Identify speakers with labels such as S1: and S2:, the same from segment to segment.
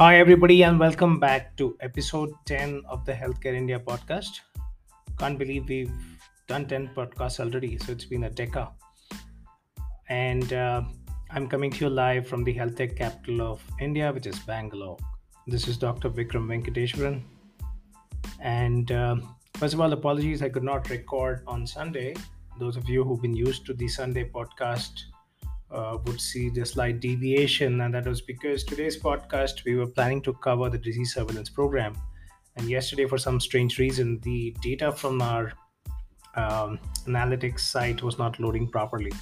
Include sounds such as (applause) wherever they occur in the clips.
S1: Hi, everybody, and welcome back to episode 10 of the Healthcare India podcast. Can't believe we've done 10 podcasts already, so it's been a decade. And uh, I'm coming to you live from the health tech capital of India, which is Bangalore. This is Dr. Vikram Venkateshwaran. And uh, first of all, apologies, I could not record on Sunday. Those of you who've been used to the Sunday podcast uh, would see the slight deviation, and that was because today's podcast we were planning to cover the disease surveillance program, and yesterday, for some strange reason, the data from our um, analytics site was not loading properly.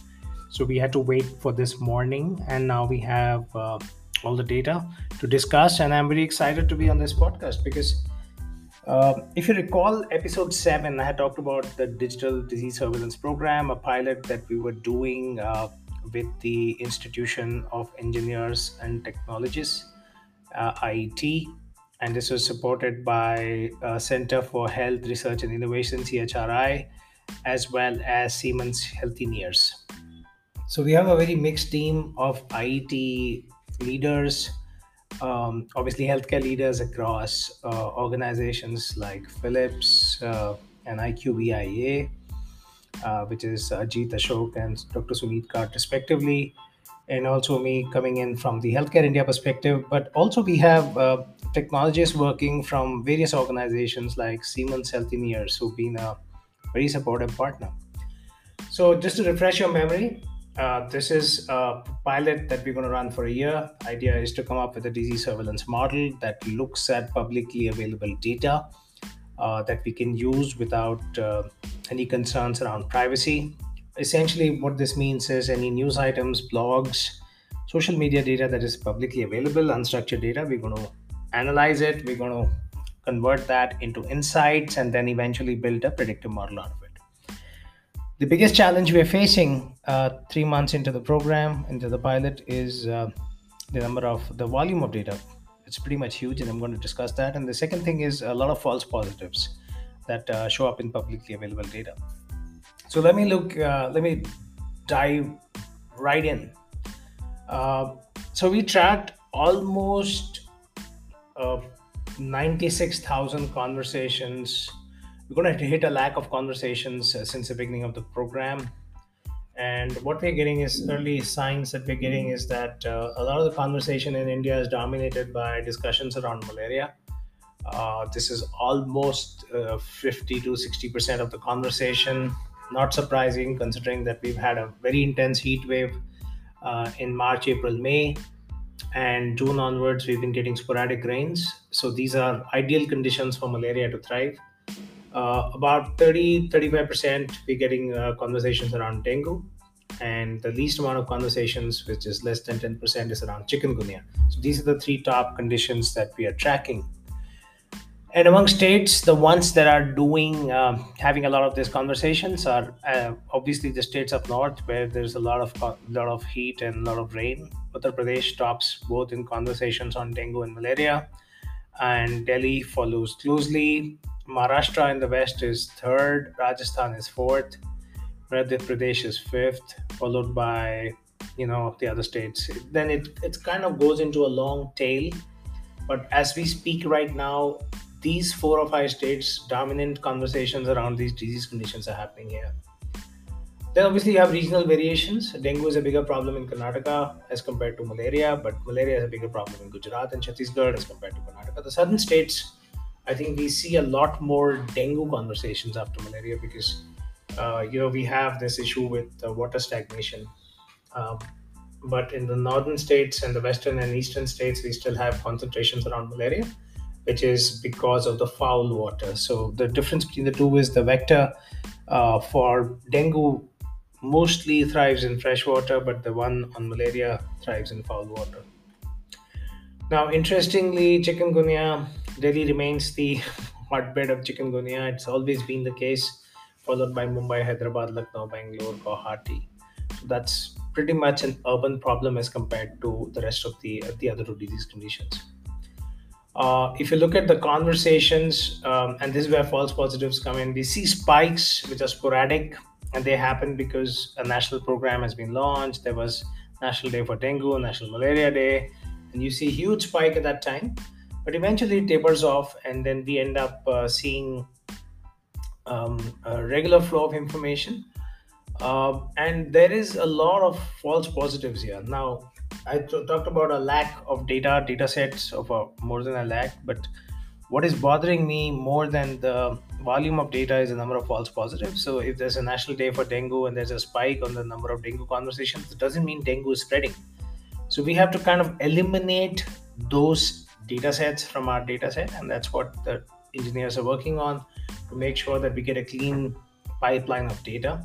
S1: So we had to wait for this morning, and now we have uh, all the data to discuss. And I'm very excited to be on this podcast because. Uh, if you recall episode 7 i had talked about the digital disease surveillance program a pilot that we were doing uh, with the Institution of Engineers and Technologists, uh, IET, and this was supported by uh, Center for Health Research and Innovation, CHRI, as well as Siemens Healthineers. So we have a very mixed team of IET leaders, um, obviously healthcare leaders across uh, organizations like Philips uh, and IQVIA, uh, which is Ajit Ashok and Dr. Suneet Kart, respectively, and also me coming in from the Healthcare India perspective. But also, we have uh, technologists working from various organizations like Siemens Healthineers, who've been a very supportive partner. So, just to refresh your memory, uh, this is a pilot that we're going to run for a year. Idea is to come up with a disease surveillance model that looks at publicly available data that we can use without uh, any concerns around privacy. Essentially, what this means is any news items, blogs, social media data that is publicly available, unstructured data, we're going to analyze it, we're going to convert that into insights, and then eventually build a predictive model out of it. The biggest challenge we're facing uh, three months into the program, into the pilot, is uh, the number of the volume of data it's pretty much huge, and I'm going to discuss that. And the second thing is a lot of false positives that uh, show up in publicly available data. So let me look. Uh, let me dive right in. Uh, so we tracked almost uh, 96,000 conversations. We're going to hit a lakh of conversations uh, since the beginning of the program and what we're getting is early signs that we're getting is that uh, a lot of the conversation in India is dominated by discussions around malaria. Uh, this is almost uh, 50 to 60 percent of the conversation. Not surprising considering that we've had a very intense heat wave uh, in March, April, May, and June onwards, we've been getting sporadic rains. So these are ideal conditions for malaria to thrive uh, about 30 35% we're getting uh, conversations around dengue. And the least amount of conversations which is less than 10% is around chikungunya so these are the three top conditions that we are tracking. And among states the ones that are doing um, having a lot of these conversations are uh, obviously the states up north where there's a lot of lot of heat and a lot of rain. Uttar pradesh tops both in conversations on dengue and malaria. And delhi follows closely Maharashtra in the west is third, Rajasthan is fourth, Madhya Pradesh is fifth, followed by you know the other states. Then it it kind of goes into a long tail. But as we speak right now, these four or five states dominant conversations around these disease conditions are happening here. Then obviously you have regional variations. Dengue is a bigger problem in Karnataka as compared to malaria, but malaria is a bigger problem in Gujarat and Chhattisgarh as compared to Karnataka. The southern states I think we see a lot more dengue conversations after malaria because uh, you know we have this issue with uh, water stagnation. Um, but in the northern states and the western and eastern states, we still have concentrations around malaria, which is because of the foul water. So the difference between the two is the vector uh, for dengue mostly thrives in fresh water, but the one on malaria thrives in foul water. Now, interestingly, chikungunya Delhi remains the (laughs) hotbed of chikungunya. It's always been the case, followed by Mumbai, Hyderabad, Lucknow, Bangalore, Guwahati. So that's pretty much an urban problem as compared to the rest of the the other two disease conditions. Uh, if you look at the conversations, um, and this is where false positives come in, we see spikes which are sporadic, and they happen because a national program has been launched. There was National Day for Dengue, National Malaria Day, and you see huge spike at that time but eventually it tapers off and then we end up uh, seeing um, a regular flow of information uh, and there is a lot of false positives here now I t- talked about a lakh of data data sets of uh, more than a lakh but what is bothering me more than the volume of data is the number of false positives. So if there's a national day for dengue and there's a spike on the number of dengue conversations, it doesn't mean dengue is spreading. So we have to kind of eliminate those data sets from our data set, and that's what the engineers are working on to make sure that we get a clean pipeline of data.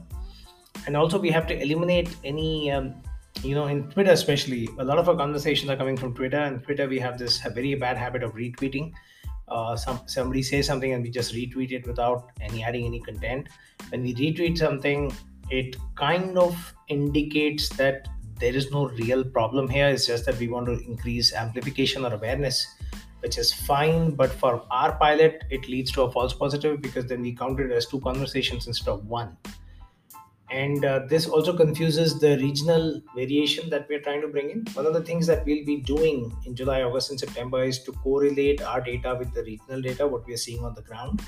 S1: And also we have to eliminate any um, you know in twitter especially a lot of our conversations are coming from twitter and twitter we have this very bad habit of retweeting uh, some somebody says something and we just retweet it without any adding any content when we retweet something it kind of indicates that there is no real problem here. It's just that we want to increase amplification or awareness which is fine. But for our pilot it leads to a false positive because then we count it as two conversations instead of one. And uh, this also confuses the regional variation that we're trying to bring in. One of the things that we'll be doing in july august and september is to correlate our data with the regional data what we are seeing on the ground.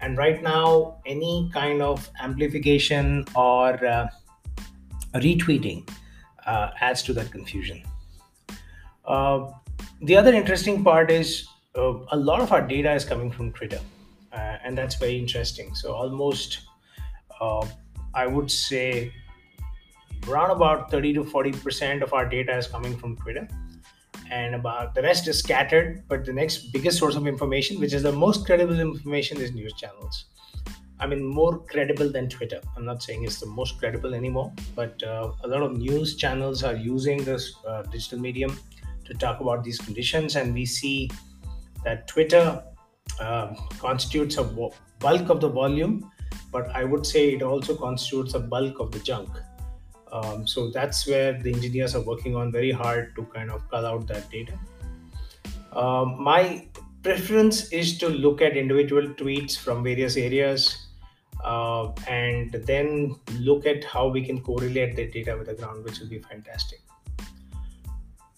S1: And right now any kind of amplification or uh, retweeting uh, adds to that confusion uh, the other interesting part is uh, a lot of our data is coming from twitter uh, and that's very interesting so almost I would say around about 30 to 40% of our data is coming from Twitter. And about the rest is scattered. But the next biggest source of information, which is the most credible information, is news channels. I mean, more credible than Twitter. I'm not saying it's the most credible anymore, but uh, a lot of news channels are using this uh, digital medium to talk about these conditions. And we see that Twitter uh, constitutes a bulk of the volume but I would say it also constitutes a bulk of the junk. Um, so that's where the engineers are working on very hard to kind of cull out that data. Um, my preference is to look at individual tweets from various areas uh, and then look at how we can correlate the data with the ground, which will be fantastic.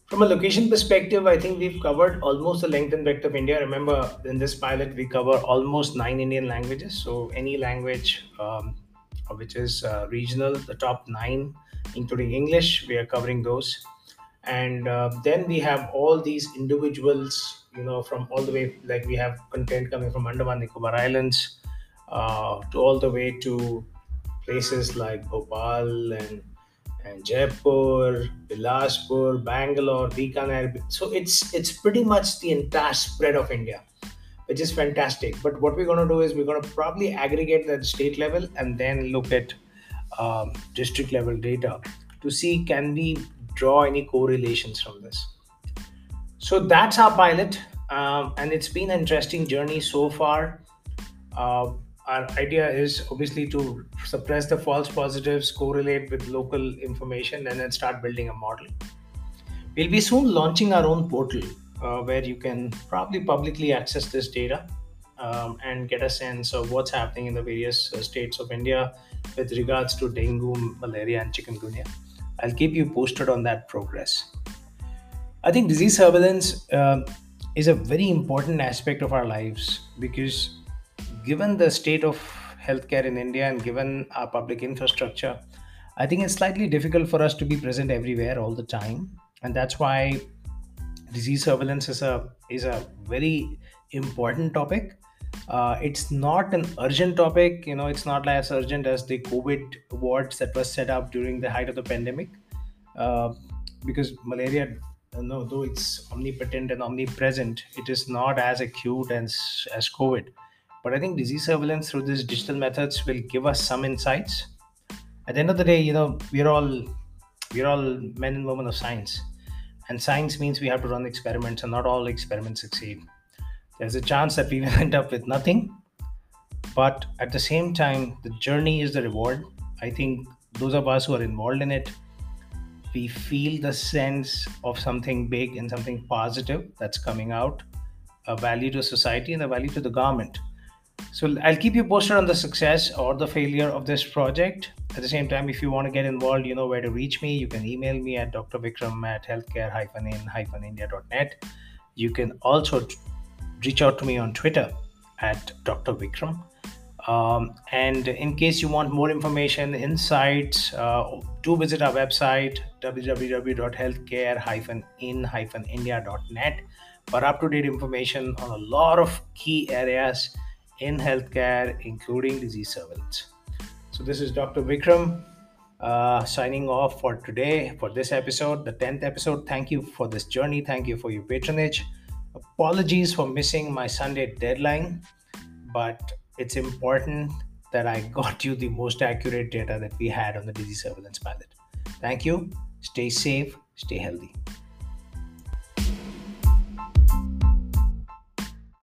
S1: From a location perspective, I think we've covered almost the length and breadth of India. Remember, in this pilot, we cover almost nine Indian languages. So, any language um, which is uh, regional, the top nine, including English, we are covering those. And uh, then we have all these individuals, you know, from all the way, like we have content coming from Andaman Nicobar Islands to all the way to places like Bhopal and and Jaipur, Bilaspur, Bangalore, Bikaner. So it's it's pretty much the entire spread of India, which is fantastic. But what we're going to do is we're going to probably aggregate at state level and then look at um, district level data to see can we draw any correlations from this. So that's our pilot, um, and it's been an interesting journey so far. Uh, our idea is obviously to suppress the false positives, correlate with local information, and then start building a model. We'll be soon launching our own portal uh, where you can probably publicly access this data um, and get a sense of what's happening in the various uh, states of India with regards to dengue, malaria, and chikungunya. I'll keep you posted on that progress. I think disease surveillance uh, is a very important aspect of our lives because given the state of healthcare in India and given our public infrastructure, I think it's slightly difficult for us to be present everywhere all the time, and that's why disease surveillance is a is a very important topic. Uh, it's not an urgent topic, you know. It's not as urgent as the COVID wards that was set up during the height of the pandemic, uh, because malaria, no, though it's omnipotent and omnipresent, it is not as acute as as COVID but I think disease surveillance through these digital methods will give us some insights. At the end of the day, you know, we're all we're all men and women of science. And science means we have to run experiments, and not all experiments succeed. There's a chance that we will (laughs) end up with nothing. But at the same time, the journey is the reward. I think those of us who are involved in it, we feel the sense of something big and something positive that's coming out, a value to society and a value to the government. So I'll keep you posted on the success or the failure of this project. At the same time, if you want to get involved, you know where to reach me. You can email me at drvikram at healthcare-in-india.net. You can also reach out to me on Twitter at Dr. Vikram. Um, and in case you want more information, insights, uh, do visit our website www.healthcare-in-india.net for up to date information on a lot of key areas in healthcare, including disease surveillance. So, this is Dr. Vikram uh, signing off for today for this episode, the 10th episode. Thank you for this journey. Thank you for your patronage. Apologies for missing my Sunday deadline, but it's important that I got you the most accurate data that we had on the disease surveillance pilot. Thank you. Stay safe, stay healthy.